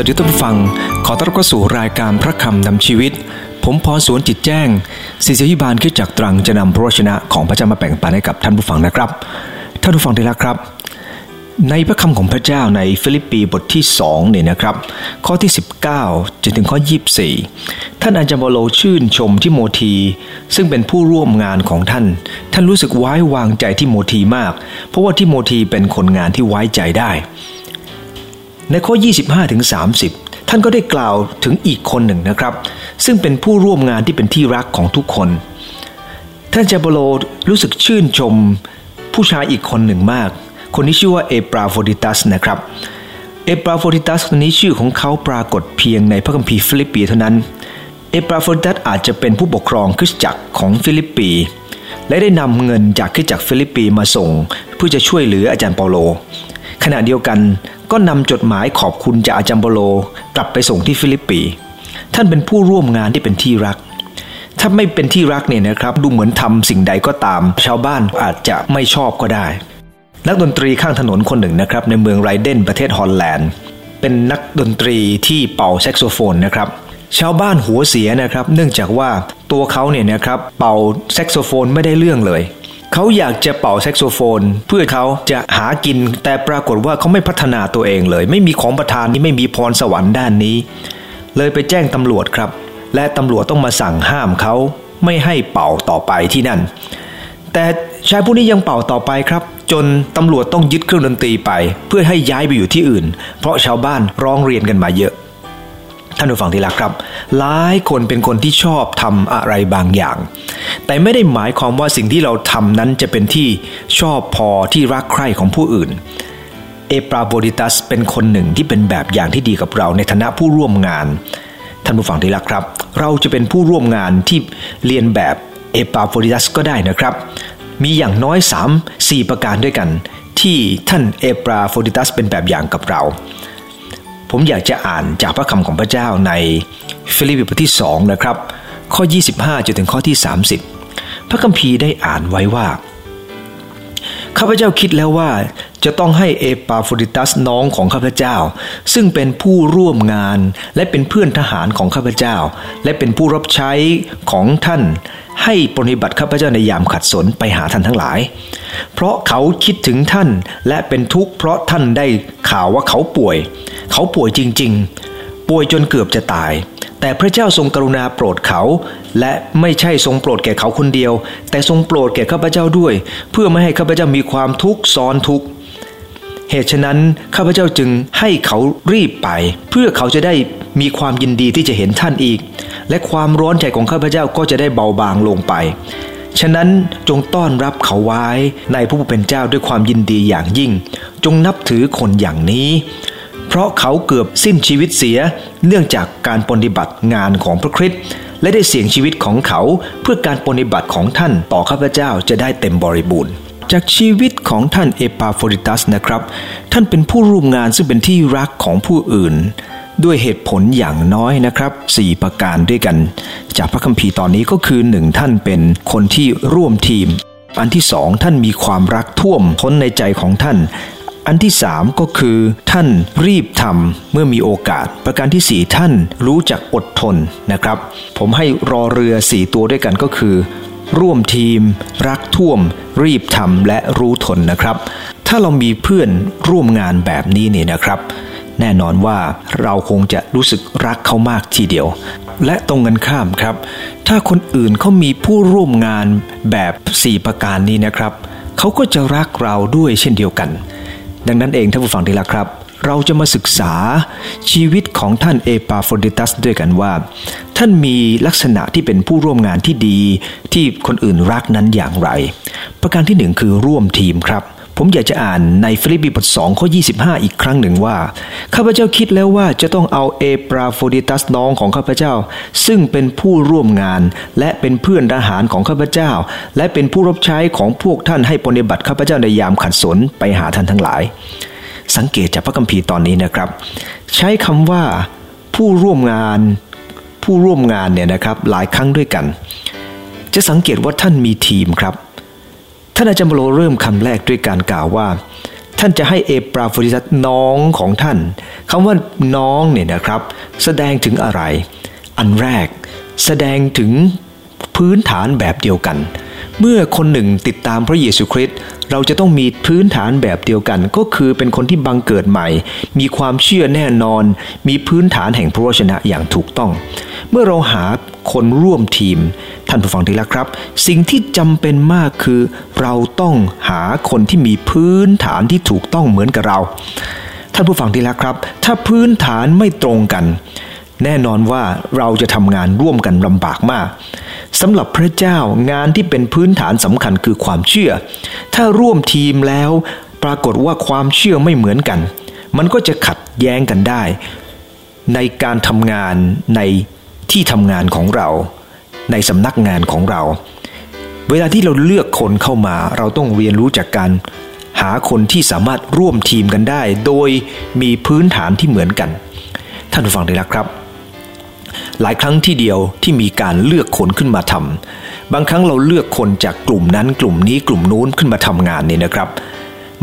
วัสดีท่านผู้ฟัง ขอต้อนรับเข้าสู่รายการพระคำนำชีวิต ผมพรสวนจิตแจ้งศิษยิบาลคิดจากตรังจะนำพระวจนะของพระเจ้ามาแบ่งปันให้กับท่านผู้ฟังนะครับ ท่านผู้ฟังที่รักครับ ในพระคำของพระเจ้าในฟิลิปปีบทที่2เนี่ยนะครับ ข้อที่ 19จนถึงข้อ 24 ท่านอาจารย์บโลชื่นชมที่โมที ซึ่งเป็นผู้ร่วมงานของท่าน ท่านรู้สึกไว้วางใจที่โมทีมาก เพราะว่าที่โมทีเป็นคนงานที่ไว้ใจได้ ในข้อ 25ถึง30 ท่านก็ได้กล่าวถึงอีกคนหนึ่งนะครับ ซึ่งเป็นผู้ร่วมงานที่เป็นที่รักของทุกคน ท่านอาจารย์เปาโลรู้สึกชื่นชม ผู้ชายอีกคนหนึ่งมาก คนนี้ชื่อว่าเอปาโฟรดิทัสนะครับเอปาโฟรดิทัสคนนี้ชื่อของเขาปรากฏเพียงในพระคัมภีร์ฟิลิปปีเท่านั้นเอปาโฟรดิทัสอาจจะเป็นผู้ปกครองคริสตจักรของฟิลิปปี และได้นำเงินจากคริสตจักรฟิลิปปีมาส่ง เพื่อจะช่วยเหลืออาจารย์เปาโล ขณะเดียวกัน ก็นำจดหมายขอบคุณจากอาจารย์เปาโล กลับไปส่งที่ฟิลิปปี ท่านเป็นผู้ร่วมงานที่เป็นที่รัก ถ้าไม่เป็นที่รักเนี่ยนะครับ ดูเหมือนทำสิ่งใดก็ตาม ชาวบ้านอาจจะไม่ชอบก็ได้ นักดนตรีข้างถนนคนหนึ่งนะครับ ในเมืองไลเดนประเทศฮอลแลนด์ เป็นนักดนตรีที่เป่าแซกโซโฟนนะครับชาวบ้านหัวเสียนะครับ เนื่องจากว่าตัวเขาเนี่ยนะครับเป่าแซกโซโฟนไม่ได้เรื่องเลย เขาอยากจะเป่าแซกโซโฟน เพื่อเขาจะหากินแต่ปรากฏว่าเขาไม่พัฒนาตัวเองเลย ไม่มีของประทานนี้ไม่มีพรสวรรค์ด้านนี้ เลยไปแจ้งตำรวจครับ และตำรวจต้องมาสั่งห้ามเขาไม่ให้เป่าต่อไปที่นั่น แต่ชายผู้นี้ยังเป่าต่อไปครับ จนตำรวจต้องยึดเครื่องดนตรีไป เพื่อให้ย้ายไปอยู่ที่อื่น เพราะชาวบ้านร้องเรียนกันมาเยอะท่านผู้ฟังที่รักครับ หลายคนเป็นคนที่ชอบทำอะไรบางอย่าง แต่ไม่ได้หมายความว่าสิ่งที่เราทำนั้นจะเป็นที่ชอบพอที่รักใคร่ของผู้อื่น เอปาโฟรดิทัสเป็นคนหนึ่งที่เป็นแบบอย่างที่ดีกับเราในฐานะผู้ร่วมงาน ท่านผู้ฟังที่รักครับ เราจะเป็นผู้ร่วมงานที่เลียนแบบเอปาโฟรดิทัสก็ได้นะครับ มีอย่างน้อย 3 4 ประการด้วยกัน ที่ท่านเอปาโฟรดิทัสเป็นแบบอย่างกับเรา ผมอยากจะอ่านจากพระคำของพระเจ้าในฟิลิปปีบทที่2นะครับ ข้อ 25จนถึงข้อที่ 30 พระคัมภีร์ได้อ่านไว้ว่า ข้าพเจ้าคิดแล้วว่าจะต้องให้เอปาโฟรดิทัสน้องของข้าพเจ้า ซึ่งเป็นผู้ร่วมงานและเป็นเพื่อนทหารของข้าพเจ้า และเป็นผู้รับใช้ของท่าน ให้ปฏิบัติข้าพเจ้าในยามขัดสนไปหาท่านทั้งหลาย เพราะเขาคิดถึงท่านและเป็นทุกข์เพราะท่านได้ข่าวว่าเขาป่วย เขาป่วยจริง ๆ ป่วยจนเกือบจะตาย แต่พระเจ้าทรงกรุณาโปรดเขา และไม่ใช่ทรงโปรดแก่เขาคนเดียว แต่ทรงโปรดแก่ข้าพเจ้าด้วย เพื่อไม่ให้ข้าพเจ้ามีความทุกข์ซ้อนทุกข์เหตุฉะนั้นข้าพเจ้าจึงให้เขารีบไป เพื่อเขาจะได้มีความยินดีที่จะเห็นท่านอีก และความร้อนใจของข้าพเจ้าก็จะได้เบาบางลงไป ฉะนั้นจงต้อนรับเขาไว้ในผู้เป็นเจ้าด้วยความยินดีอย่างยิ่ง จงนับถือคนอย่างนี้ ราะเขาเกือบสิ้นชีวิตเสีย เนื่องจากการปฏิบัติงานของพระคริสต์และได้เสี่ยงชีวิตของเขาเพื่อการปฏิบัติของท่านต่อข้าพเจ้าจะได้เต็มบริบูรณ์จากชีวิตของท่านเอปาโฟริตัสนะครับ ท่านเป็นผู้ร่วมงานซึ่งเป็นที่รักของผู้อื่น ด้วยเหตุผลอย่างน้อยนะครับ 4 ประการด้วยกัน จากพระคัมภีร์ตอนนี้ก็คือหนึ่งท่านเป็นคนที่ร่วมทีม อันที่สองท่านมีความรักท่วมท้นในใจของท่าน อันที่สามก็คือท่านรีบทำเมื่อมีโอกาส ประการที่สี่ท่านรู้จักอดทนนะครับ ผมให้รอเรือสี่ตัวด้วยกันก็คือ ร่วมทีม รักท่วม รีบทำและรู้ทนนะครับ ถ้าเรามีเพื่อนร่วมงานแบบนี้เนี่ยนะครับแน่นอนว่าเราคงจะรู้สึกรักเขามากทีเดียว และตรงกันข้ามครับ ถ้าคนอื่นเขามีผู้ร่วมงานแบบ 4 ประการนี้นะครับ เขาก็จะรักเราด้วยเช่นเดียวกัน ดังนั้นเองท่านผู้ฟังที่รักครับ เราจะมาศึกษาชีวิตของท่านเอปาโฟดิตัสด้วยกันว่า ท่านมีลักษณะที่เป็นผู้ร่วมงานที่ดีที่คนอื่นรักนั้นอย่างไร ประการที่หนึ่งคือร่วมทีมครับ ผมอยากจะอ่านในฟิลิปปีบท2ข้อ 25 อีกครั้งหนึ่งว่า ข้าพเจ้าคิดแล้วว่าจะต้องเอาเอปาโฟรดิทัสน้องของข้าพเจ้า ซึ่งเป็นผู้ร่วมงาน และเป็นเพื่อนทหารของข้าพเจ้า และเป็นผู้รับใช้ของพวกท่านให้ปฏิบัติข้าพเจ้าในยามขัดสนไปหาท่านทั้งหลาย สังเกตจากพระคัมภีร์ตอนนี้นะครับ ใช้คำว่าผู้ร่วมงาน ผู้ร่วมงานเนี่ยนะครับหลายครั้งด้วยกัน จะสังเกตว่าท่านมีทีมครับ ท่านอาจารย์โลเริ่มคำแรกด้วยการกล่าวว่า ท่านจะให้เอปราโฟดิตัสน้องของท่านคำว่าน้องเนี่ยนะครับ แสดงถึงอะไร อันแรกแสดงถึงพื้นฐานแบบเดียวกัน เมื่อคนหนึ่งติดตามพระเยซูคริสต์เราจะต้องมีพื้นฐานแบบเดียวกัน ก็คือเป็นคนที่บังเกิดใหม่ มีความเชื่อแน่นอน มีพื้นฐานแห่งพระวจนะอย่างถูกต้อง เมื่อเราหาคนร่วมทีม ท่านผู้ฟังที่รักครับ สิ่งที่จำเป็นมากคือ เราต้องหาคนที่มีพื้นฐานที่ถูกต้องเหมือนกับเรา ท่านผู้ฟังที่รักครับ ถ้าพื้นฐานไม่ตรงกัน แน่นอนว่าเราจะทำงานร่วมกันลำบากมากสำหรับพระเจ้างานที่เป็นพื้นฐานสำคัญคือความเชื่อ ถ้าร่วมทีมแล้วปรากฏว่าความเชื่อไม่เหมือนกัน มันก็จะขัดแย้งกันได้ ในการทำงานใน ที่ทำงานของเรา ในสำนักงานของเรา เวลาที่เราเลือกคนเข้ามา เราต้องเรียนรู้จากการหาคนที่สามารถร่วมทีมกันได้ โดยมีพื้นฐานที่เหมือนกัน ท่านผู้ฟังได้แล้วครับ หลายครั้งที่เดียวที่มีการเลือกคนขึ้นมาทำบางครั้งเราเลือกคนจากกลุ่มนั้นกลุ่มนี้กลุ่มนู้นขึ้นมาทำงานนี่นะครับ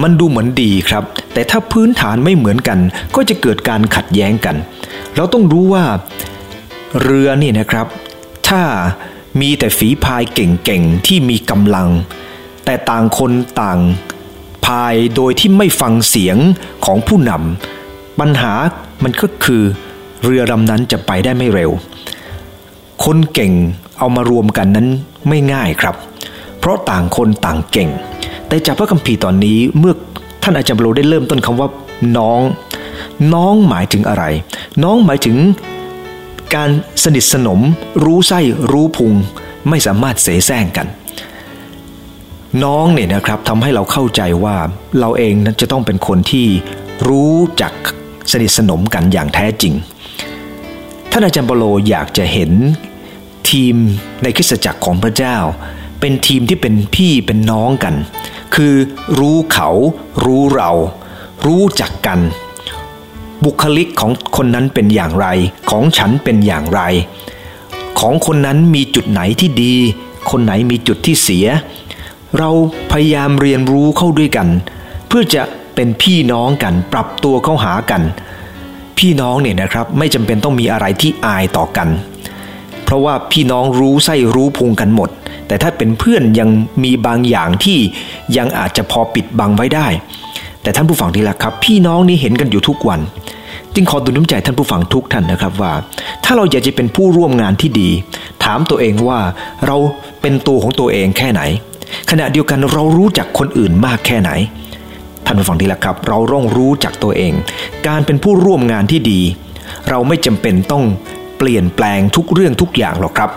มันดูเหมือนดีครับ แต่ถ้าพื้นฐานไม่เหมือนกัน ก็จะเกิดการขัดแย้งกัน เราต้องรู้ว่า เรือนี่นะครับ ถ้ามีแต่ฝีพายเก่งๆที่มีกำลัง แต่ต่างคนต่างพายโดยที่ไม่ฟังเสียงของผู้นำปัญหามันก็คือเรือลำนั้นจะไปได้ไม่เร็ว คนเก่งเอามารวมกันนั้นไม่ง่ายครับ เพราะต่างคนต่างเก่ง แต่จากพระคัมภีร์ตอนนี้เมื่อท่านอาจารย์โรได้เริ่มต้นคำว่าน้อง น้องหมายถึงอะไร น้องหมายถึง การสนิทสนม รู้ไส้รู้พุง ไม่สามารถเสแสร้งกัน น้องเนี่ยนะครับทำให้เราเข้าใจว่าเราเองนั้นจะต้องเป็นคนที่รู้จักสนิทสนมกันอย่างแท้จริง ท่านอาจารย์เปโลอยากจะเห็นทีมในคริสตจักรของพระเจ้า เป็นทีมที่เป็นพี่เป็นน้องกัน คือรู้เขารู้เรา รู้จักกัน บุคลิกของคนนั้นเป็นอย่างไร ของฉันเป็นอย่างไร ของคนนั้นมีจุดไหนที่ดี คนไหนมีจุดที่เสีย เราพยายามเรียนรู้เข้าด้วยกัน เพื่อจะเป็นพี่น้องกันปรับตัวเข้าหากัน พี่น้องเนี่ยนะครับไม่จำเป็นต้องมีอะไรที่อายต่อกัน เพราะว่าพี่น้องรู้ไส้รู้พุงกันหมด แต่ถ้าเป็นเพื่อนยังมีบางอย่างที่ยังอาจจะพอปิดบังไว้ได้ แต่ท่านผู้ฟังที่รักครับ พี่น้องนี่เห็นกันอยู่ทุกวัน จึงขอตุนน้ำใจท่านผู้ฟังทุกท่านนะครับว่า ถ้าเราอยากจะเป็นผู้ร่วมงานที่ดี ถามตัวเองว่าเราเป็นตัวของตัวเองแค่ไหน ขณะเดียวกันเรารู้จักคนอื่นมากแค่ไหนท่านผู้ฟังที่รักครับ เราต้องรู้จักตัวเอง การเป็นผู้ร่วมงานที่ดี เราไม่จำเป็นต้องเปลี่ยนแปลงทุกเรื่องทุกอย่างหรอกครับ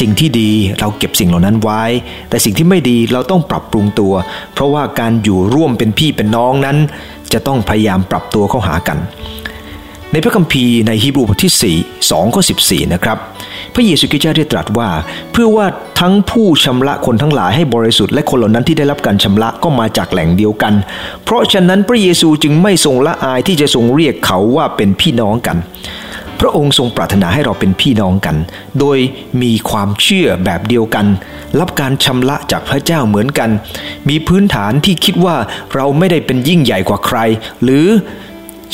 สิ่งที่ดีเราเก็บสิ่งเหล่านั้นไว้ แต่สิ่งที่ไม่ดีเราต้องปรับปรุงตัว เพราะว่าการอยู่ร่วมเป็นพี่เป็นน้องนั้น จะต้องพยายามปรับตัวเข้าหากัน ในพระคัมภีร์ในฮีบรูบทที่ 4 2ข้อ14 นะครับ พระเยซูคริสต์ได้ตรัสว่า เพื่อว่าทั้งผู้ชำระคนทั้งหลายให้บริสุทธิ์และคนเหล่านั้นที่ได้รับการชำระก็มาจากแหล่งเดียวกัน เพราะฉะนั้นพระเยซูจึงไม่ทรงละอายที่จะทรงเรียกเขาว่าเป็นพี่น้องกัน พระองค์ทรงปรารถนาให้เราเป็นพี่น้องกัน โดยมีความเชื่อแบบเดียวกัน รับการชำระจากพระเจ้าเหมือนกัน มีพื้นฐานที่คิดว่าเราไม่ได้เป็นยิ่งใหญ่กว่าใคร หรือ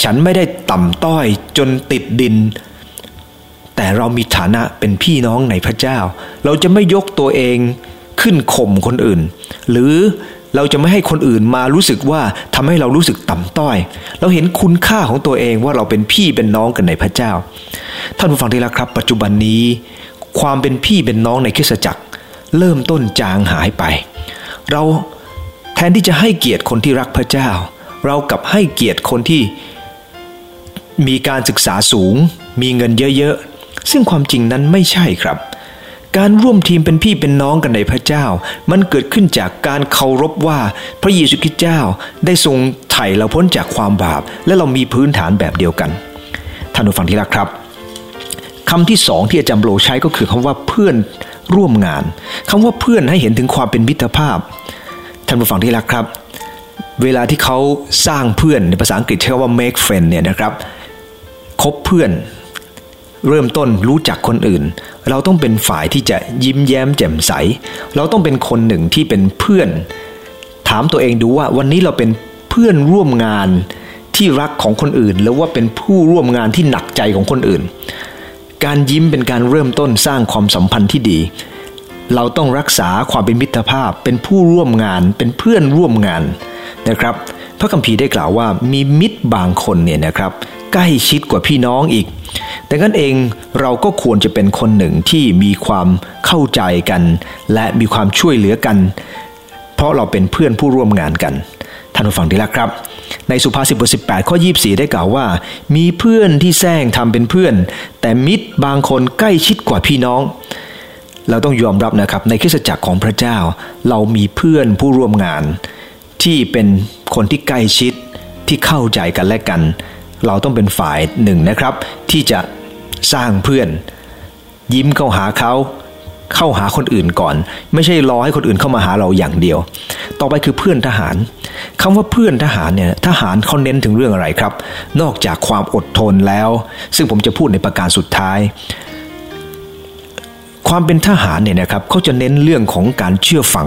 ฉันไม่ได้ต่ำต้อยจนติดดิน แต่เรามีฐานะเป็นพี่น้องในพระเจ้า เราจะไม่ยกตัวเองขึ้นข่มคนอื่น หรือเราจะไม่ให้คนอื่นมารู้สึกว่าทำให้เรารู้สึกต่ำต้อย เราเห็นคุณค่าของตัวเองว่าเราเป็นพี่เป็นน้องกันในพระเจ้า ท่านผู้ฟังที่รักครับ ปัจจุบันนี้ ความเป็นพี่เป็นน้องในคริสตจักร เริ่มต้นจางหายไป เราแทนที่จะให้เกียรติคนที่รักพระเจ้า เรากลับให้เกียรติคนที่ มีการศึกษาสูง มีเงินเยอะๆ ซึ่งความจริงนั้นไม่ใช่ครับ การร่วมทีมเป็นพี่เป็นน้องกันในพระเจ้า มันเกิดขึ้นจากการเคารพว่าพระเยซูคริสต์เจ้าได้ทรงไถ่เราพ้นจากความบาป และเรามีพื้นฐานแบบเดียวกัน ท่านผู้ฟังที่รักครับคำที่สองที่อาจารย์โบรใช้ก็คือคำว่าเพื่อนร่วมงานคำว่าเพื่อนให้เห็นถึงความเป็นมิตรภาพ ท่านผู้ฟังที่รักครับ เวลาที่เขาสร้างเพื่อนในภาษาอังกฤษใช้คำว่า make friend เนี่ยนะครับ คบเพื่อน เริ่มต้นรู้จักคนอื่น เราต้องเป็นฝ่ายที่จะยิ้มแย้มแจ่มใส เราต้องเป็นคนหนึ่งที่เป็นเพื่อน ถามตัวเองดูว่าวันนี้เราเป็นเพื่อนร่วมงานที่รักของคนอื่นหรือว่าเป็นผู้ร่วมงานที่หนักใจของคนอื่น การยิ้มเป็นการเริ่มต้นสร้างความสัมพันธ์ที่ดี เราต้องรักษาความเป็นมิตรภาพ เป็นผู้ร่วมงาน เป็นเพื่อนร่วมงานนะครับ พระคัมภีร์ได้กล่าวว่ามีมิตรบางคนเนี่ยนะครับ ใกล้ชิดกว่าพี่น้องอีก แต่กันเองเราก็ควรจะเป็นคนหนึ่งที่มีความเข้าใจกัน และมีความช่วยเหลือกัน เพราะเราเป็นเพื่อนผู้ร่วมงานกันท่านผู้ฟังดีแล้วครับ ในสุภาษิตบทสิข้อ 24 ได้กล่าวว่า มีเพื่อนที่แซงทำเป็นเพื่อน แต่มิตรบางคนใกล้ชิดกว่าพี่น้อง เราต้องยอมรับนะครับในคริสตจักรของพระเจ้า เรามีเพื่อนผู้ร่วมงาน ที่เป็นคนที่ใกล้ชิดที่เข้าใจกันและกัน เราต้องเป็นฝ่ายหนึ่งนะครับ ที่จะสร้างเพื่อน ยิ้มเข้าหาเขา เข้าหาคนอื่นก่อน ไม่ใช่รอให้คนอื่นเข้ามาหาเราอย่างเดียว ต่อไปคือเพื่อนทหารคำว่าเพื่อนทหารเนี่ยทหารเขาเน้นถึงเรื่องอะไรครับ นอกจากความอดทนแล้ว ซึ่งผมจะพูดในประการสุดท้าย ความเป็นทหารเนี่ยนะครับเขาจะเน้นเรื่องของการเชื่อฟัง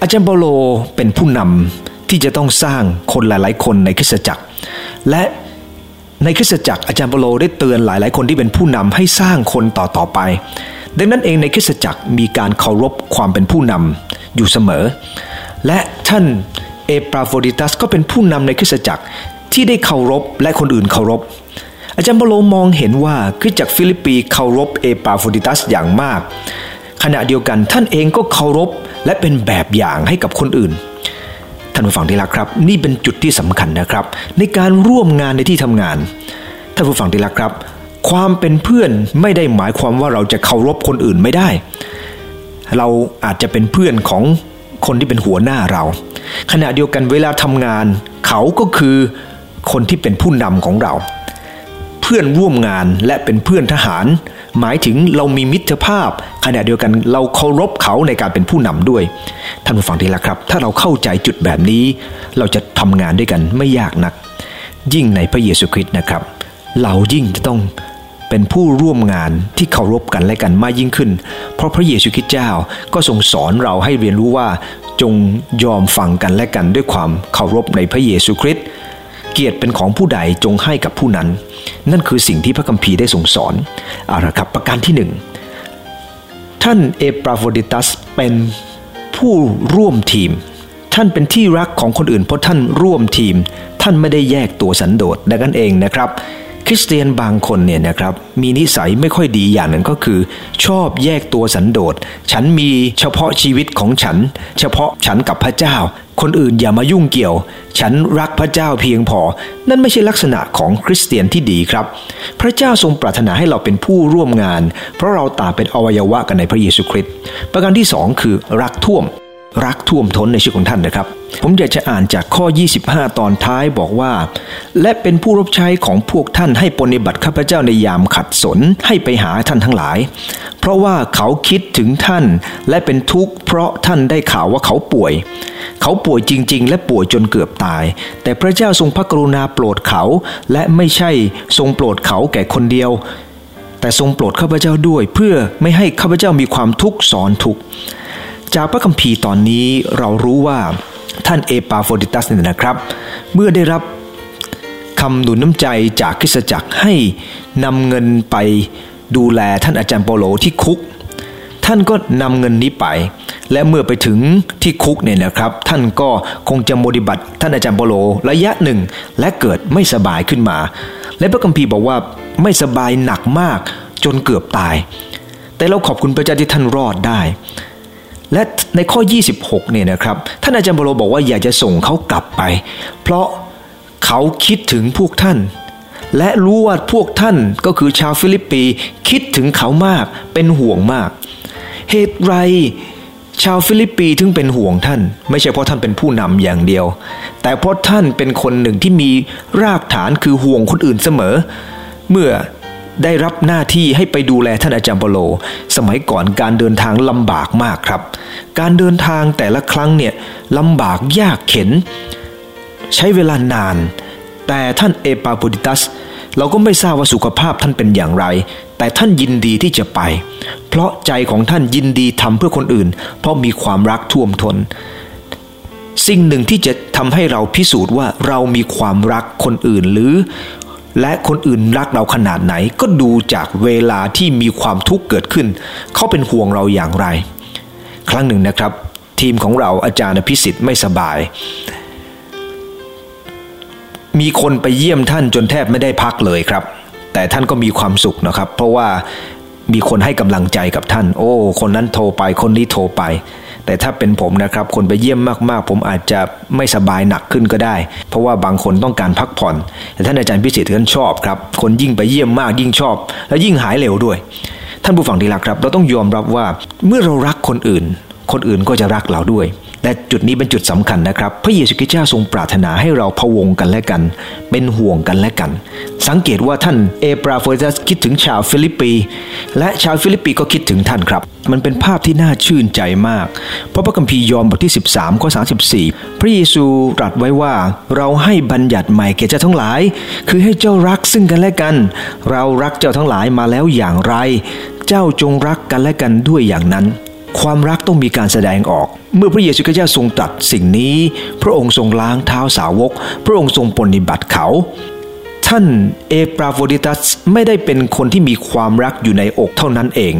อาจารย์เปโลเป็นผู้นำที่จะต้องสร้างคนหลาย ๆ คนในคริสตจักร และในคริสตจักรอาจารย์เปโลได้เตือนหลายๆ คนที่เป็นผู้นำให้สร้างคนต่อๆไป ดังนั้นเองในคริสตจักรมีการเคารพความเป็นผู้นำอยู่เสมอ และท่านเอปราโฟดิตัสก็เป็นผู้นำในคริสตจักรที่ได้เคารพและคนอื่นเคารพ อาจารย์เปาโลมองเห็นว่าคริสตจักรฟิลิปปีเคารพเอปาโฟรดิทัสอย่างมาก ขณะเดียวกันท่านเองก็เคารพและเป็นแบบอย่างให้กับคนอื่น ท่านผู้ฟังที่รักครับ นี่เป็นจุดที่สำคัญนะครับ ในการร่วมงานในที่ทำงาน ท่านผู้ฟังที่รักครับ ความเป็นเพื่อนไม่ได้หมายความว่าเราจะเคารพคนอื่นไม่ได้ เราอาจจะเป็นเพื่อนของคนที่เป็นหัวหน้าเรา ขณะเดียวกันเวลาทำงาน เขาก็คือคนที่เป็นผู้นำของเรา พื่อนร่วมงานและเป็นเพื่อนทหาร หมายถึงเรามีมิตรภาพ ขณะเดียวกันเราเคารพเขาในการเป็นผู้นำด้วย ท่านผู้ฟังดีละครับ ถ้าเราเข้าใจจุดแบบนี้ เราจะทำงานด้วยกันไม่ยากนัก ยิ่งในพระเยซูคริสต์นะครับ เรายิ่งจะต้องเป็นผู้ร่วมงานที่เคารพกันและกันมากยิ่งขึ้น เพราะพระเยซูคริสต์เจ้าก็ทรงสอนเราให้เรียนรู้ว่าจงยอมฟังกันและกันด้วยความเคารพในพระเยซูคริสต์เกียรติเป็นของผู้ใดจงให้กับผู้นั้น นั่นคือสิ่งที่พระคัมภีร์ได้ทรงสอนเอาละครับประการที่หนึ่งท่านเอปราโฟดิตัสเป็นผู้ร่วมทีม ท่านเป็นที่รักของคนอื่นเพราะท่านร่วมทีม ท่านไม่ได้แยกตัวสันโดษดังนั้นเองนะครับ คริสเตียนบางคนเนี่ยนะครับมีนิสัยไม่ค่อยดีอย่างหนึ่งก็คือ ชอบแยกตัวสันโดษ ฉันมีเฉพาะชีวิตของฉัน เฉพาะฉันกับพระเจ้า คนอื่นอย่ามายุ่งเกี่ยว ฉันรักพระเจ้าเพียงพอ นั่นไม่ใช่ลักษณะของคริสเตียนที่ดีครับ พระเจ้าทรงปรารถนาให้เราเป็นผู้ร่วมงาน เพราะเราต่างเป็นอวัยวะกันในพระเยซูคริสต์ประการที่สองคือรักท่วม รักท่วมท้นในชีวิตของท่านนะครับ ผมอยากจะอ่านจากข้อ 25 ตอนท้ายบอกว่า และเป็นผู้รับใช้ของพวกท่านให้ปฏิบัติข้าพเจ้าในยามขัดสนให้ไปหาท่านทั้งหลาย เพราะว่าเขาคิดถึงท่าน และเป็นทุกข์เพราะท่านได้ข่าวว่าเขาป่วย เขาป่วยจริง ๆ และป่วยจนเกือบตาย แต่พระเจ้าทรงพระกรุณาโปรดเขา และไม่ใช่ทรงโปรดเขาแต่คนเดียว แต่ทรงโปรดข้าพเจ้าด้วยเพื่อไม่ให้ข้าพเจ้ามีความทุกข์ซ้อนทุกข์ จากพระคัมภีร์ตอนนี้เรารู้ว่าท่านเอปาโฟรดิทัสเนี่ยนะครับ เมื่อได้รับคำหนุนน้ำใจจากคริสตจักรให้นำเงินไปดูแลท่านอาจารย์เปโลที่คุก ท่านก็นำเงินนี้ไป และเมื่อไปถึงที่คุกเนี่ยนะครับ ท่านก็คงจะโมดิบัติท่านอาจารย์เปโลระยะหนึ่ง และเกิดไม่สบายขึ้นมา และพระคัมภีร์บอกว่าไม่สบายหนักมากจนเกือบตาย แต่เราขอบคุณพระเจ้าที่ท่านรอดได้ และในข้อ 26เนี่ยนะครับท่านอาจารย์เปาโลบอกว่าอยากจะส่งเขากลับไป เพราะเขาคิดถึงพวกท่าน และรู้ว่าพวกท่านก็คือชาวฟิลิปปีคิดถึงเขามากเป็นห่วงมาก เหตุไรชาวฟิลิปปีถึงเป็นห่วงท่าน ไม่ใช่เพราะท่านเป็นผู้นำอย่างเดียว แต่เพราะท่านเป็นคนหนึ่งที่มีรากฐานคือห่วงคนอื่นเสมอ เมื่อ ได้รับหน้าที่ให้ไปดูแลท่านอาจารย์เปาโล สมัยก่อนการเดินทางลำบากมากครับ การเดินทางแต่ละครั้งเนี่ยลำบากยากเข็น ใช้เวลานาน แต่ท่านเอปาโปดิตัส เราก็ไม่ทราบว่าสุขภาพท่านเป็นอย่างไร แต่ท่านยินดีที่จะไป เพราะใจของท่านยินดีทำเพื่อคนอื่น เพราะมีความรักท่วมทนสิ่งหนึ่งที่จะทำให้เราพิสูจน์ว่าเรามีความรักคนอื่นหรือ และคนอื่นรักเราขนาดไหน ก็ดูจากเวลาที่มีความทุกข์เกิดขึ้น เขาเป็นห่วงเราอย่างไร ครั้งหนึ่งนะครับ ทีมของเราอาจารย์พิสิทธิ์ไม่สบาย มีคนไปเยี่ยมท่านจนแทบไม่ได้พักเลยครับ แต่ท่านก็มีความสุขนะครับ เพราะว่ามีคนให้กำลังใจกับท่าน โอ้ คนนั้นโทรไปคนนี้โทรไป แต่ถ้าเป็นผมนะครับ คนไปเยี่ยมมากๆ ผมอาจจะไม่สบายหนักขึ้นก็ได้ เพราะว่าบางคนต้องการพักผ่อน แต่ท่านอาจารย์พิเศษท่านชอบครับ คนยิ่งไปเยี่ยมมากยิ่งชอบ และยิ่งหายเร็วด้วย ท่านผู้ฟังที่รักครับ เราต้องยอมรับว่าเมื่อเรารักคนอื่น คนอื่นก็จะรักเราด้วย และจุดนี้เป็นจุดสำคัญนะครับ พระเยซูคริสต์เจ้าทรงปรารถนาให้เราพะวงกันและกัน เป็นห่วงกันและกัน สังเกตว่าท่านเอปาโฟรดิทัสคิดถึงชาวฟิลิปปี และชาวฟิลิปปีก็คิดถึงท่านครับ มันเป็นภาพที่น่าชื่นใจมาก เพราะพระคัมภีร์ยอห์นบทที่ 13ข้อ34 พระเยซูตรัสไว้ว่า เราให้บัญญัติใหม่แก่เจ้าทั้งหลาย คือให้เจ้ารักซึ่งกันและกัน เรารักเจ้าทั้งหลายมาแล้วอย่างไร เจ้าจงรักกันและกันด้วยอย่างนั้น ความรักต้องมีการแสดงออก เมื่อพระเยซูคริสต์ทรงตรัสสิ่งนี้ พระองค์ทรงล้างเท้าสาวก พระองค์ทรงปฏิบัติเขา ท่านเอปราโฟดิตัสไม่ได้เป็นคนที่มีความรักอยู่ในอกเท่านั้นเอง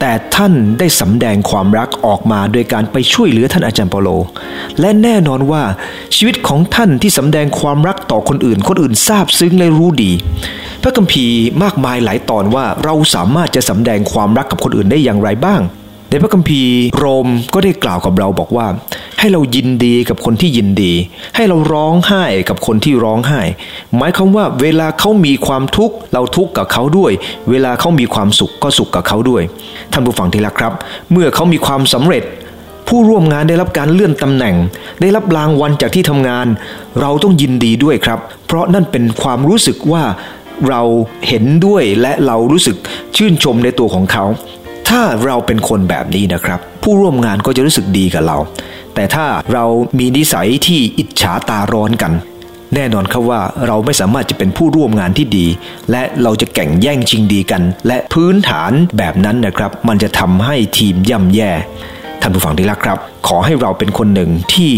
แต่ท่านได้สำแดงความรักออกมาโดยการไปช่วยเหลือท่านอาจารย์เปโล และแน่นอนว่าชีวิตของท่านที่สำแดงความรักต่อคนอื่น คนอื่นทราบซึ้งและรู้ดีพระคัมภีร์มากมายหลายตอนว่าเราสามารถจะสำแดงความรักกับคนอื่นได้อย่างไรบ้าง ในพระคัมภีร์โรมก็ได้กล่าวกับเราบอกว่า ให้เรายินดีกับคนที่ยินดี ให้เราร้องไห้กับคนที่ร้องไห้ หมายความว่าเวลาเขามีความทุกข์เราทุกข์กับเขาด้วย เวลาเขามีความสุขก็สุขกับเขาด้วยท่านผู้ฟังที่รักครับ เมื่อเขามีความสำเร็จ ผู้ร่วมงานได้รับการเลื่อนตำแหน่ง ได้รับรางวัลจากที่ทำงาน เราต้องยินดีด้วยครับ เพราะนั่นเป็นความรู้สึกว่าเราเห็นด้วยและเรารู้สึกชื่นชมในตัวของเขา ถ้าเราเป็นคนแบบนี้นะครับ ผู้ร่วมงานก็จะรู้สึกดีกับเรา แต่ถ้าเรามีนิสัยที่อิจฉาตาร้อนกัน แน่นอนครับว่าเราไม่สามารถจะเป็นผู้ร่วมงานที่ดี และเราจะแข่งแย่งชิงดีกัน และพื้นฐานแบบนั้นนะครับ มันจะทำให้ทีมย่ำแย่ท่านผู้ฟังที่รักครับ ขอให้เราเป็นคนหนึ่งที่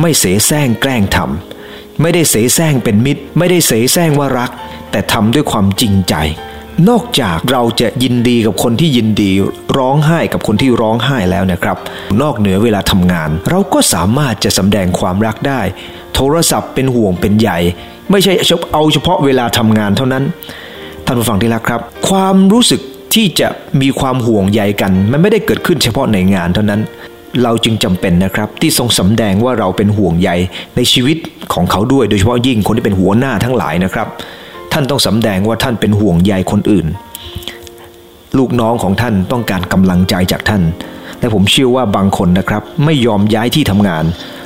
ไม่เสแสร้งแกล้งทำไม่ได้เสแสร้งเป็นมิตร ไม่ได้เสแสร้งว่ารัก แต่ทำด้วยความจริงใจ นอกจากเราจะยินดีกับคนที่ยินดี ร้องไห้กับคนที่ร้องไห้แล้วนะครับ นอกเหนือเวลาทำงาน เราก็สามารถจะสำแดงความรักได้ โทรศัพท์เป็นห่วงเป็นใหญ่ ไม่ใช่เอาเฉพาะเวลาทำงานเท่านั้น ท่านผู้ฟังที่รักครับ ความรู้สึกที่จะมีความห่วงใยกัน มันไม่ได้เกิดขึ้นเฉพาะในงานเท่านั้น เราจึงจำเป็นนะครับ ที่ทรงสำแดงว่าเราเป็นห่วงใยในชีวิตของเขาด้วย โดยเฉพาะยิ่งคนที่เป็นหัวหน้าทั้งหลายนะครับ ท่านต้องสำแดงว่าท่านเป็นห่วงใยคนอื่น ลูกน้องของท่านต้องการกำลังใจจากท่าน และผมเชื่อว่าบางคนนะครับ ไม่ยอมย้ายที่ทำงาน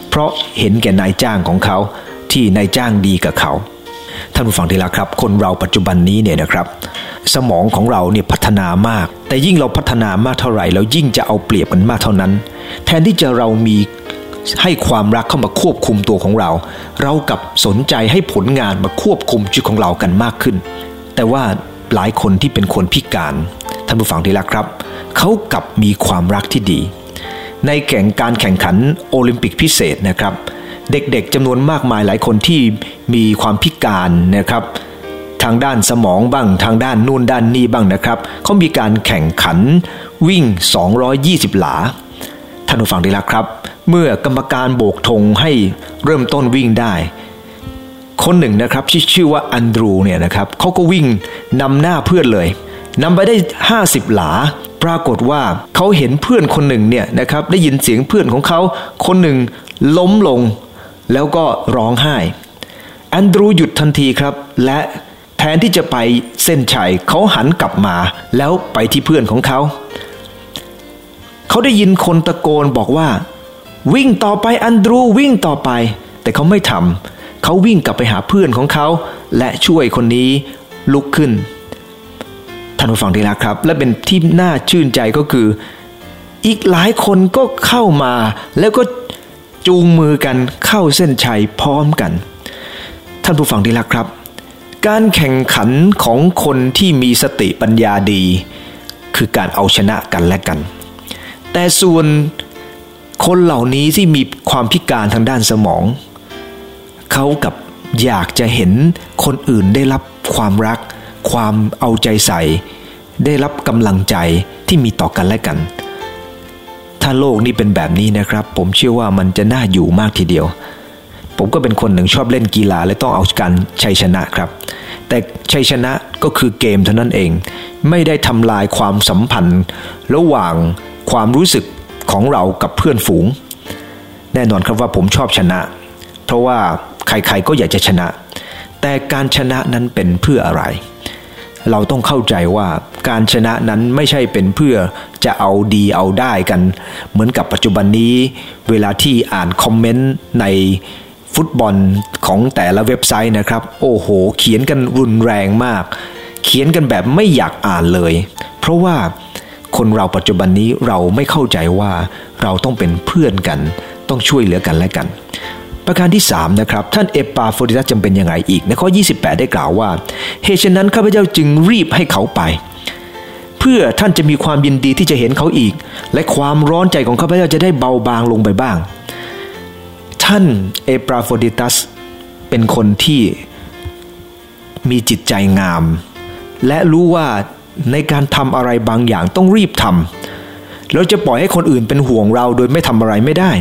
เพราะเห็นแก่นายจ้างของเขา ที่นายจ้างดีกับเขาท่านผู้ฟังที่รักครับ คนเราปัจจุบันนี้เนี่ยนะครับ สมองของเราเนี่ยพัฒนามาก แต่ยิ่งเราพัฒนามากเท่าไหร่เรายิ่งจะเอาเปรียบกันมากเท่านั้น แทนที่จะเรามี ให้ความรักเข้ามาควบคุมตัวของเรา เรากับสนใจให้ผลงานมาควบคุมชีวิตของเรากันมากขึ้น แต่ว่าหลายคนที่เป็นคนพิการท่านผู้ฟังที่รักครับ เขากับมีความรักที่ดี ในแข่งการแข่งขันโอลิมปิกพิเศษนะครับ เด็กๆจำนวนมากมายหลายคนที่มีความพิการนะครับ ทางด้านสมองบ้าง ทางด้านนู่นด้านนี้บ้างนะครับเขามีการแข่งขันวิ่ง 220 หลา ท่านผู้ฟังที่รักครับ เมื่อกรรมการโบกธงให้เริ่มต้นวิ่งได้ คนหนึ่งนะครับที่ชื่อว่าอันดรูเนี่ยนะครับเขาก็วิ่งนำหน้าเพื่อนเลยนำไปได้ 50 หลา ปรากฏว่าเขาเห็นเพื่อนคนหนึ่งเนี่ยนะครับได้ยินเสียงเพื่อนของเขาคนหนึ่งล้มลง แล้วก็ร้องไห้อันดรูหยุดทันทีครับ และแทนที่จะไปเส้นชัยเขาหันกลับมา แล้วไปที่เพื่อนของเขา เขาได้ยินคนตะโกนบอกว่า วิ่งต่อไปอันดรูวิ่งต่อไป แต่เขาไม่ทำเขาวิ่งกลับไปหาเพื่อนของเขา และช่วยคนนี้ลุกขึ้นท่านผู้ฟังที่รักครับ และเป็นที่น่าชื่นใจก็คือ อีกหลายคนก็เข้ามาแล้วก็จูงมือกันเข้าเส้นชัยพร้อมกัน ท่านผู้ฟังที่รักครับ การแข่งขันของคนที่มีสติปัญญาดี คือการเอาชนะกันและกัน แต่ส่วนคนเหล่านี้ที่มีความพิการทางด้านสมอง เขากับอยากจะเห็นคนอื่นได้รับความรัก ความเอาใจใส่ ได้รับกำลังใจที่มีต่อกันและกัน ถ้าโลกนี้เป็นแบบนี้นะครับ ผมเชื่อว่ามันจะน่าอยู่มากทีเดียว ผมก็เป็นคนหนึ่งชอบเล่นกีฬาและต้องเอาการชัยชนะครับ แต่ชัยชนะก็คือเกมเท่านั้นเอง ไม่ได้ทำลายความสัมพันธ์ ระหว่าง ความรู้สึกของเรากับเพื่อนฝูง แน่นอนครับว่าผมชอบชนะ เพราะว่าใครๆก็อยากจะชนะ แต่การชนะนั้นเป็นเพื่ออะไร เราต้องเข้าใจว่าการชนะนั้นไม่ใช่เป็นเพื่อจะเอาดีเอาได้กัน เหมือนกับปัจจุบันนี้ เวลาที่อ่านคอมเมนต์ในฟุตบอลของแต่ละเว็บไซต์นะครับ โอ้โห เขียนกันรุนแรงมาก เขียนกันแบบไม่อยากอ่านเลย เพราะว่า คนเราปัจจุบันนี้เราไม่เข้าใจว่าเราต้องเป็นเพื่อนกัน ต้องช่วยเหลือกันและกัน ประการที่3นะครับท่านเอปาโฟดิตัสจำเป็นยังไงอีกในข้อ 28 ได้กล่าวว่าเหตุฉะนั้นข้าพเจ้าจึงรีบให้เขาไป เพื่อท่านจะมีความยินดีที่จะเห็นเขาอีก และความร้อนใจของข้าพเจ้าจะได้เบาบางลงไปบ้าง ท่านเอปาโฟดิตัสเป็นคนที่มีจิตใจงาม และรู้ว่า ในการทำอะไรบางอย่างต้องรีบทำเราจะปล่อยให้คนอื่นเป็นห่วงเราโดยไม่ทำอะไรไม่ได้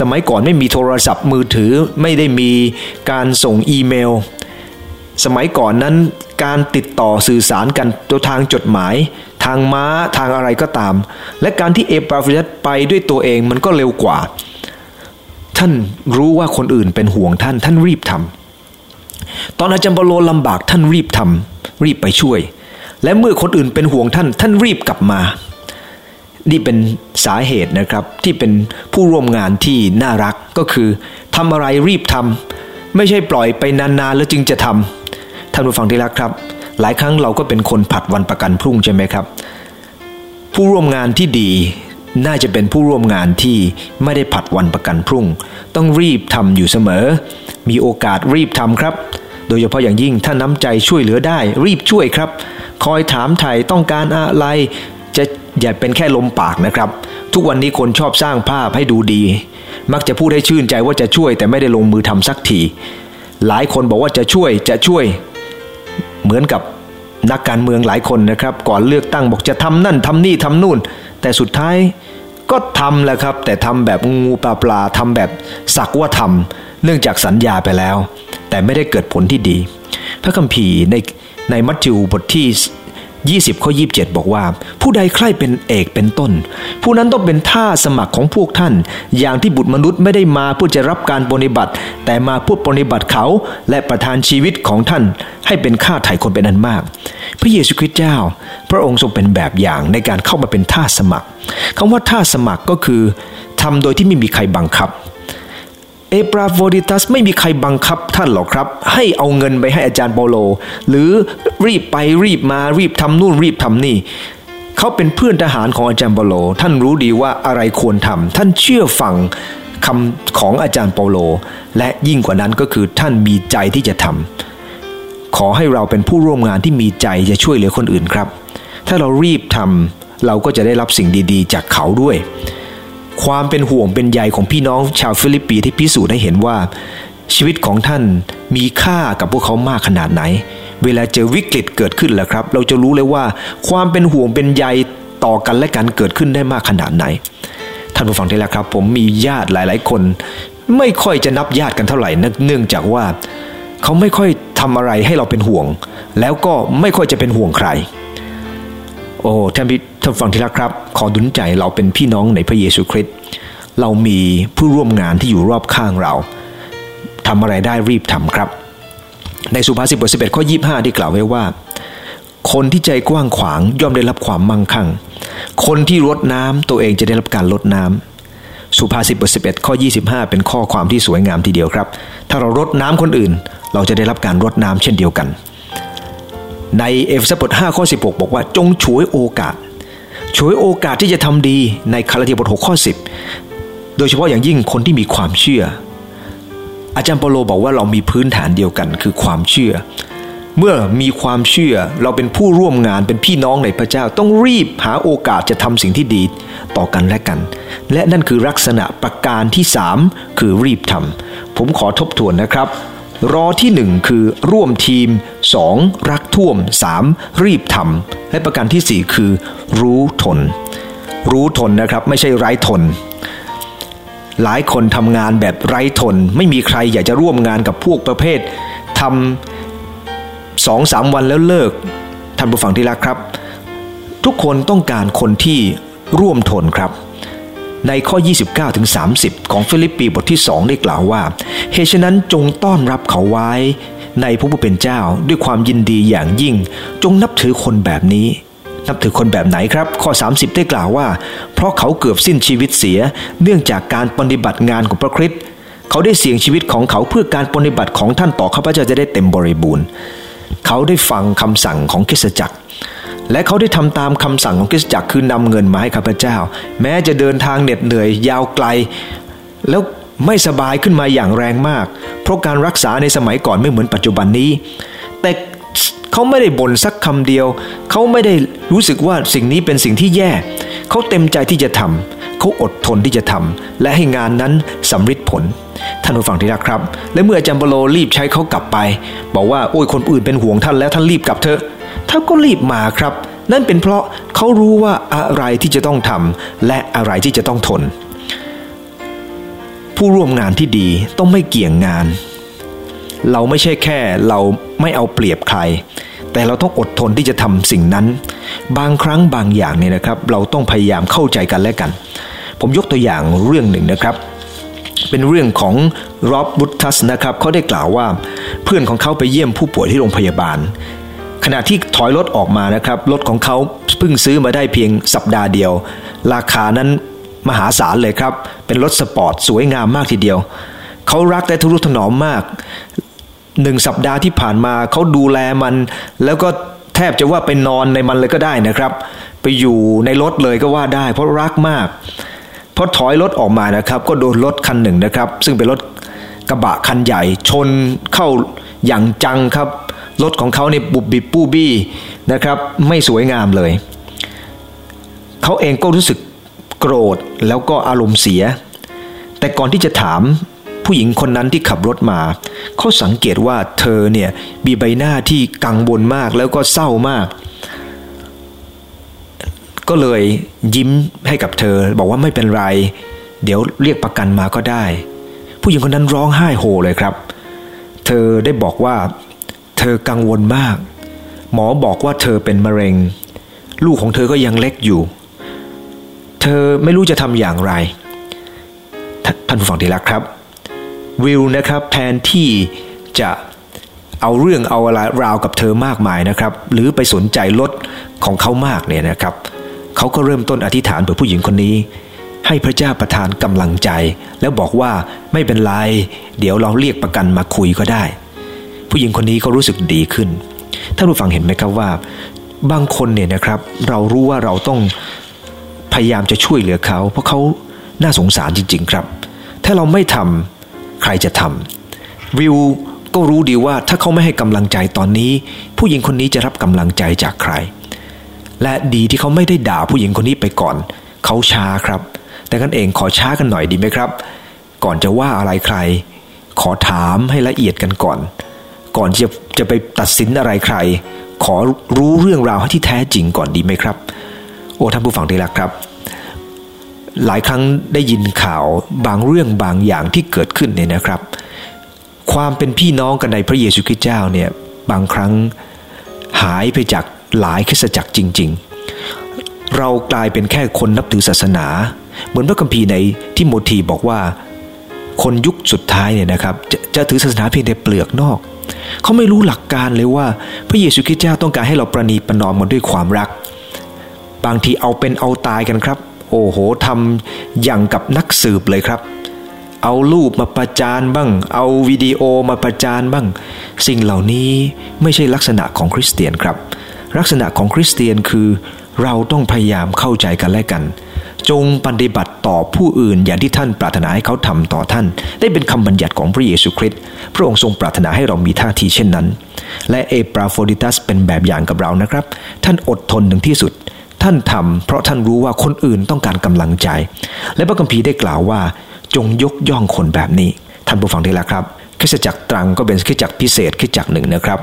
สมัยก่อนไม่มีโทรศัพท์มือถือไม่ได้มีการส่งอีเมล สมัยก่อนนั้นการติดต่อสื่อสารกันตัวทางจดหมาย ทางม้าทางอะไรก็ตาม และการที่เอปาโฟรดิทัสไปด้วยตัวเองมันก็เร็วกว่า ท่านรู้ว่าคนอื่นเป็นห่วงท่านท่านรีบทำตอนอาจารย์เปาโลลำบากท่านรีบทำรีบไปช่วย และเมื่อคนอื่นเป็นห่วงท่าน ท่านรีบกลับมา นี่เป็นสาเหตุนะครับที่เป็นผู้ร่วมงานที่น่ารักก็คือทำอะไรรีบทำไม่ใช่ปล่อยไปนานๆแล้วจึงจะทำำท่านผู้ฟังที่รักครับ หลายครั้งเราก็เป็นคนผัดวันประกันพรุ่งใช่ไหมครับ ผู้ร่วมงานที่ดีน่าจะเป็นผู้ร่วมงานที่ไม่ได้ผัดวันประกันพรุ่ง ต้องรีบทำอยู่เสมอ มีโอกาสรีบทำครับ โดยเฉพาะอย่างยิ่งถ้าน้ำใจช่วยเหลือได้รีบช่วยครับ คอยถามไถ่ต้องการอะไร จะอย่าเป็นแค่ลมปากนะครับ ทุกวันนี้คนชอบสร้างภาพให้ดูดี มักจะพูดให้ชื่นใจว่าจะช่วยแต่ไม่ได้ลงมือทำสักทีหลายคนบอกว่าจะช่วยจะช่วย เหมือนกับนักการเมืองหลายคนนะครับ ก่อนเลือกตั้งบอกจะทำนั่นทำนี่ทำนู่น แต่สุดท้ายก็ทำแหละครับ แต่ทำแบบงูปลาปลาทำแบบสักว่าทำเนื่องจากสัญญาไปแล้ว แต่ไม่ได้เกิดผลที่ดี พระคัมภีร์ใน ในมัทธิวบทที่ 20ข้อ27 บอกว่า ผู้ใดใคร่เป็นเอกเป็นต้น ผู้นั้นต้องเป็นท่าสมัครของพวกท่าน อย่างที่บุตรมนุษย์ไม่ได้มาเพื่อจะรับการปฏิบัติ แต่มาเพื่อปฏิบัติเขาและประทานชีวิตของท่าน ให้เป็นค่าไถ่คนเป็นอันมาก พระเยซูคริสต์เจ้า พระองค์ทรงเป็นแบบอย่างในการเข้ามาเป็นทาสสมัครคำว่าทาสสมัครก็คือทำโดยที่ไม่มีใครบังคับ เอปาโฟรดิทัสไม่มีใครบังคับท่านหรอกครับ ให้เอาเงินไปให้อาจารย์เปาโล หรือรีบไปรีบมารีบทำนู่นรีบทำนี่เขาเป็นเพื่อนทหารของอาจารย์เปาโล ท่านรู้ดีว่าอะไรควรทำท่านเชื่อฟังคำของอาจารย์เปาโล และยิ่งกว่านั้นก็คือท่านมีใจที่จะทำขอให้เราเป็นผู้ร่วมงานที่มีใจจะช่วยเหลือคนอื่นครับ ถ้าเรารีบทำเราก็จะได้รับสิ่งดี ๆ จากเขาด้วย ความเป็นห่วงเป็นใยของพี่น้องชาวฟิลิปปีที่พิสูจน์ให้เห็นว่า ชีวิตของท่านมีค่ากับพวกเขามากขนาดไหน เวลาเจอวิกฤตเกิดขึ้นแหละครับ เราจะรู้เลยว่า ความเป็นห่วงเป็นใยต่อกันและกันเกิดขึ้นได้มากขนาดไหน ท่านผู้ฟังที่แล้วครับ ผมมีญาติหลาย ๆ คน ไม่ค่อยจะนับญาติกันเท่าไหร่เนื่องจากว่า เขาไม่ค่อยทำอะไรให้เราเป็นห่วง แล้วก็ไม่ค่อยจะเป็นห่วงใคร โอ้ท่านพี่ท่านฟังที่รักครับ ขอดุลใจเราเป็นพี่น้องในพระเยซูคริสต์เรามีผู้ร่วมงานที่อยู่รอบข้างเราทำอะไรได้รีบทำครับ ในสุภาษิตบทสิบเอ็ดข้อยี่ห้าที่กล่าวไว้ว่า คนที่ใจกว้างขวางย่อมได้รับความมั่งคั่ง คนที่รดน้ำตัวเองจะได้รับการรดน้ำสุภาษิตบทสิบเอ็ดข้อยี่สิบห้าเป็นข้อความที่สวยงามทีเดียวครับ ถ้าเรารดน้ำคนอื่น เราจะได้รับการรดน้ำเช่นเดียวกัน ในเอเฟซัสบท5ข้อ 16 บอกว่าจงฉวยโอกาสฉวยโอกาสที่จะทำดีในกาลาเทียบท6ข้อ 10 โดยเฉพาะอย่างยิ่งคนที่มีความเชื่อ อาจารย์เปโลบอกว่าเรามีพื้นฐานเดียวกันคือความเชื่อ เมื่อมีความเชื่อเราเป็นผู้ร่วมงานเป็นพี่น้องในพระเจ้า ต้องรีบหาโอกาสจะทำสิ่งที่ดีต่อกันและกัน และนั่นคือลักษณะประการที่สามคือรีบทำผมขอทบทวนนะครับ รอที่หนึ่งคือร่วมทีมสองรักท่วมสามรีบทำและประการที่สี่คือ รู้ทน รู้ทนนะครับไม่ใช่ไร้ทน หลายคนทำงานแบบไร้ทน ไม่มีใครอยากจะร่วมงานกับพวกประเภททำสองสามวันแล้วเลิกท่านผู้ฟังที่รักครับ ทุกคนต้องการคนที่ร่วมทนครับ ในข้อ 29ถึง30ของฟิลิปปีบทที่ 2 ได้กล่าวว่าเหตุฉะนั้นจงต้อนรับเขาไว้ ในพระผู้เป็นเจ้าด้วยความยินดีอย่างยิ่ง จงนับถือคนแบบนี้ นับถือคนแบบไหนครับ ข้อ 30 ได้กล่าวว่า เพราะเขาเกือบสิ้นชีวิตเสีย เนื่องจากการปฏิบัติงานของพระคริสต์เขาได้เสี่ยงชีวิตของเขาเพื่อการปฏิบัติของท่านต่อข้าพเจ้าจะได้เต็มบริบูรณ์ เขาได้ฟังคำสั่งของคริสตจักร และเขาได้ทำตามคำสั่งของคริสตจักรคือนำเงินมาให้ข้าพเจ้า แม้จะเดินทางเหน็ดเหนื่อยยาวไกล แล้วไม่สบายขึ้นมาอย่างแรงมาก เพราะการรักษาในสมัยก่อนไม่เหมือนปัจจุบันนี้ แต่เขาไม่ได้บ่นสักคำเดียว เขาไม่ได้รู้สึกว่าสิ่งนี้เป็นสิ่งที่แย่ เขาเต็มใจที่จะทำเขาอดทนที่จะทำและให้งานนั้นสำเร็จผลท่านผู้ฟังที่รักครับ และเมื่ออาจารย์บโลรีบใช้เขากลับไป บอกว่าโอ้ยคนอื่นเป็นห่วงท่านแล้วท่านรีบกลับเถอะ ท่าก็รีบมาครับ นั่นเป็นเพราะเขารู้ว่าอะไรที่จะต้องทำและอะไรที่จะต้องทน ผู้ร่วมงานที่ดีต้องไม่เกี่ยงงาน เราไม่ใช่แค่เราไม่เอาเปรียบใคร แต่เราต้องอดทนที่จะทำสิ่งนั้น บางครั้งบางอย่างเนี่ยนะครับ เราต้องพยายามเข้าใจกันและกัน ผมยกตัวอย่างเรื่องหนึ่งนะครับเป็นเรื่องของร็อบบุตัสนะครับเขาได้กล่าวว่า เพื่อนของเขาไปเยี่ยมผู้ป่วยที่โรงพยาบาล ขณะที่ถอยรถออกมานะครับรถของเขาเพิ่งซื้อมาได้เพียงสัปดาห์เดียว ราคานั้นมหาศาลเลยครับ เป็นรถสปอร์ตสวยงามมากทีเดียว เขารักและทุรุถนอมมากหนึ่งสัปดาห์ที่ผ่านมาเขาดูแลมัน แล้วก็แทบจะว่าไปนอนในมันเลยก็ได้นะครับ ไปอยู่ในรถเลยก็ว่าได้ เพราะรักมากพอถอยรถออกมานะครับ ก็โดนรถคันหนึ่งนะครับ ซึ่งเป็นรถกระบะคันใหญ่ชนเข้าอย่างจังครับ รถของเขาในบุบบิบปู้บี้นะครับไม่สวยงามเลย เขาเองก็รู้สึกโกรธแล้วก็อารมณ์เสีย แต่ก่อนที่จะถามผู้หญิงคนนั้นที่ขับรถมา เขาสังเกตว่าเธอเนี่ยมีใบหน้าที่กังวลมากแล้วก็เศร้ามาก ก็เลยยิ้มให้กับเธอบอกว่าไม่เป็นไร เดี๋ยวเรียกประกันมาก็ได้ ผู้หญิงคนนั้นร้องไห้โฮเลยครับ เธอได้บอกว่า ธอกังวลมาก หมอบอกว่าเธอเป็นมะเร็ง ลูกของเธอก็ยังเล็กอยู่ เธอไม่รู้จะทำอย่างไร ท่านผู้ฟังที่รักครับ วิลนะครับแทนที่จะเอาเรื่องเอาอะไรราวกับเธอมากมายนะครับ หรือไปสนใจรถของเขามากเนี่ยนะครับเขาก็เริ่มต้นอธิษฐานเผื่อผู้หญิงคนนี้ ให้พระเจ้าประทานกำลังใจ แล้วบอกว่าไม่เป็นไร เดี๋ยวเราเรียกประกันมาคุยก็ได้ ผู้หญิงคนนี้ก็รู้สึกดีขึ้นท่านผู้ฟังเห็นไหมครับว่า บางคนเนี่ยนะครับ เรารู้ว่าเราต้องพยายามจะช่วยเหลือเขา เพราะเขาน่าสงสารจริง ๆ ครับ ถ้าเราไม่ทำใครจะทำวิวก็รู้ดีว่าถ้าเขาไม่ให้กำลังใจตอนนี้ ผู้หญิงคนนี้จะรับกำลังใจจากใคร และดีที่เขาไม่ได้ด่าผู้หญิงคนนี้ไปก่อน เขาช้าครับ แต่กันเองขอช้ากันหน่อยดีไหมครับ ก่อนจะว่าอะไรใคร ขอถามให้ละเอียดกันก่อน ก่อนจะจะไปตัดสินอะไรใคร ขอรู้เรื่องราวที่แท้จริงก่อนดีไหมครับ โอ้ท่านผู้ฟังที่รักครับ หลายครั้งได้ยินข่าวบางเรื่องบางอย่างที่เกิดขึ้นเนี่ยนะครับ ความเป็นพี่น้องกันในพระเยซูคริสต์เจ้าเนี่ยบางครั้งหายไปจากหลายคริสตจักรจริง ๆ เรากลายเป็นแค่คนนับถือศาสนา เหมือนพระคัมภีร์ในที่โมทีบอกว่าคนยุคสุดท้ายเนี่ยนะครับจะจะถือศาสนาเพียงแต่เปลือกนอก เขาไม่รู้หลักการเลยว่า พระเยซูคริสต์เจ้าต้องการให้เราประนีประนอมกันด้วยความรัก บางทีเอาเป็นเอาตายกันครับ โอ้โหทำอย่างกับนักสืบเลยครับ เอารูปมาประจานบ้าง เอาวิดีโอมาประจานบ้าง สิ่งเหล่านี้ไม่ใช่ลักษณะของคริสเตียนครับ ลักษณะของคริสเตียนคือ เราต้องพยายามเข้าใจกันและกัน จงปฏิบัติต่อผู้อื่นอย่างที่ท่านปรารถนาให้เขาทำต่อท่าน ได้เป็นคำบัญญัติของพระเยซูคริสต์พระองค์ทรงปรารถนาให้เรามีท่าทีเช่นนั้น และเอปราโฟดิตัสเป็นแบบอย่างกับเรานะครับ ท่านอดทนถึงที่สุด ท่านทำเพราะท่านรู้ว่าคนอื่นต้องการกำลังใจ และพระคัมภีร์ได้กล่าวว่า จงยกย่องคนแบบนี้ ท่านผู้ฟังที่รักครับคริสจักรตรังก็เป็นคริสจักรพิเศษคริสจักรหนึ่งนะครับ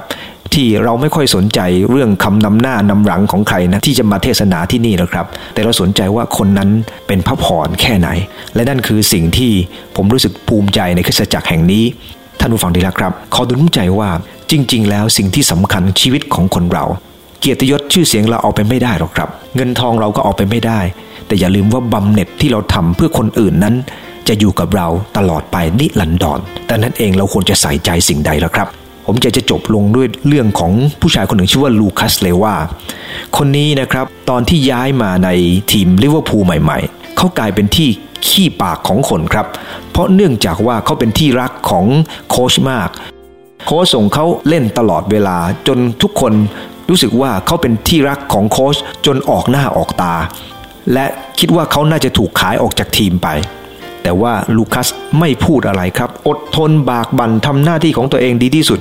ที่เราไม่ค่อยสนใจเรื่องคำนำหน้านำหลังของใครนะที่จะมาเทศนาที่นี่นะครับ แต่เราสนใจว่าคนนั้นเป็นพระพรแค่ไหน และนั่นคือสิ่งที่ผมรู้สึกภูมิใจในคริสตจักรแห่งนี้ท่านผู้ฟังดีแล้วครับขอดุลใจว่าจริง ๆ แล้วสิ่งที่สำคัญชีวิตของคนเรา เกียรติยศชื่อเสียงเราเอาไปไม่ได้หรอกครับ เงินทองเราก็เอาไปไม่ได้ แต่อย่าลืมว่าบำเหน็จที่เราทำเพื่อคนอื่นนั้น จะอยู่กับเราตลอดไปนิรันดรแต่นั้นเองเราควรจะใส่ใจสิ่งใดล้วครับ ผมจะจะจบลงด้วยเรื่องของผู้ชายคนหนึ่งชื่อว่าลูคัสเลวาคนนี้นะครับตอนที่ย้ายมาในทีมลิเวอร์พูลใหม่ๆ เขากลายเป็นที่ขี้ปากของคนครับ เพราะเนื่องจากว่าเขาเป็นที่รักของโค้ชมาก โค้ชส่งเขาเล่นตลอดเวลาจนทุกคนรู้สึกว่าเขาเป็นที่รักของโค้ชจนออกหน้าออกตา และคิดว่าเขาน่าจะถูกขายออกจากทีมไป แต่ว่าลูคัสไม่พูดอะไรครับ อดทนบากบั่นทำหน้าที่ของตัวเองดีที่สุด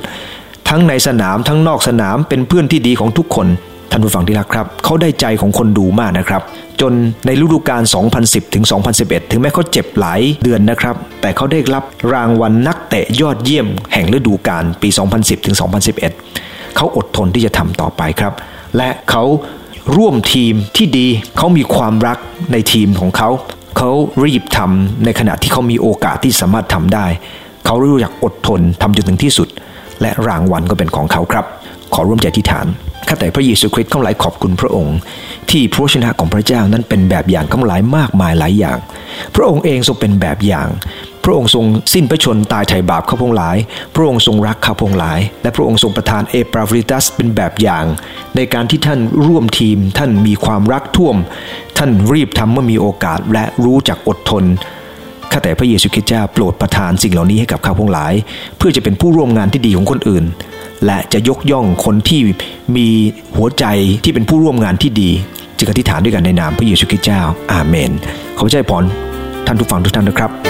ทั้งในสนามทั้งนอกสนามเป็นเพื่อนที่ดีของทุกคนท่านผู้ฟังที่รักครับ เขาได้ใจของคนดูมากนะครับ จนในฤดูกาล 2010 ถึง 2011 ถึงแม้เขาเจ็บหลายเดือนนะครับ แต่เขาได้รับรางวัลนักเตะยอดเยี่ยม แห่งฤดูกาลปี 2010 ถึง 2011 เขาอดทนที่จะทำต่อไปครับ และเขาร่วมทีมที่ดี เขามีความรักในทีมของเขา เขารีบทำในขณะที่เขามีโอกาสที่สามารถทำได้ เขารู้จักอดทนทำจนถึงที่สุด และรางวัลก็เป็นของเขาครับ ขอร่วมใจที่ฐานข้าแต่พระเยซูคริสต์ข้าหลายขอบคุณพระองค์ ที่พระชนะของพระเจ้านั้นเป็นแบบอย่างข้าหลายมากมายหลายอย่าง พระองค์เองทรงเป็นแบบอย่าง พระองค์ทรงสิ้นพระชนม์ตายไถ่บาปข้าพระองค์ทั้งหลาย พระองค์ทรงรักข้าพระองค์ทั้งหลาย และพระองค์ทรงประทานเอปาโฟรดิทัสเป็นแบบอย่าง ในการที่ท่านร่วมทีม ท่านมีความรักท่วม ท่านรีบทำเมื่อมีโอกาสและรู้จักอดทนข้าแต่พระเยซูคริสต์เจ้าโปรดประทานสิ่งเหล่านี้ให้กับข้าพระองค์ทั้งหลาย เพื่อจะเป็นผู้ร่วมงานที่ดีของคนอื่น และจะยกย่องคนที่มีหัวใจที่เป็นผู้ร่วมงานที่ดีจึงอธิษฐานด้วยกันในนามพระเยซูคริสต์เจ้า อาเมน ขอพระเจ้าพรท่านทุกฝั่งทุกท่านนะครับ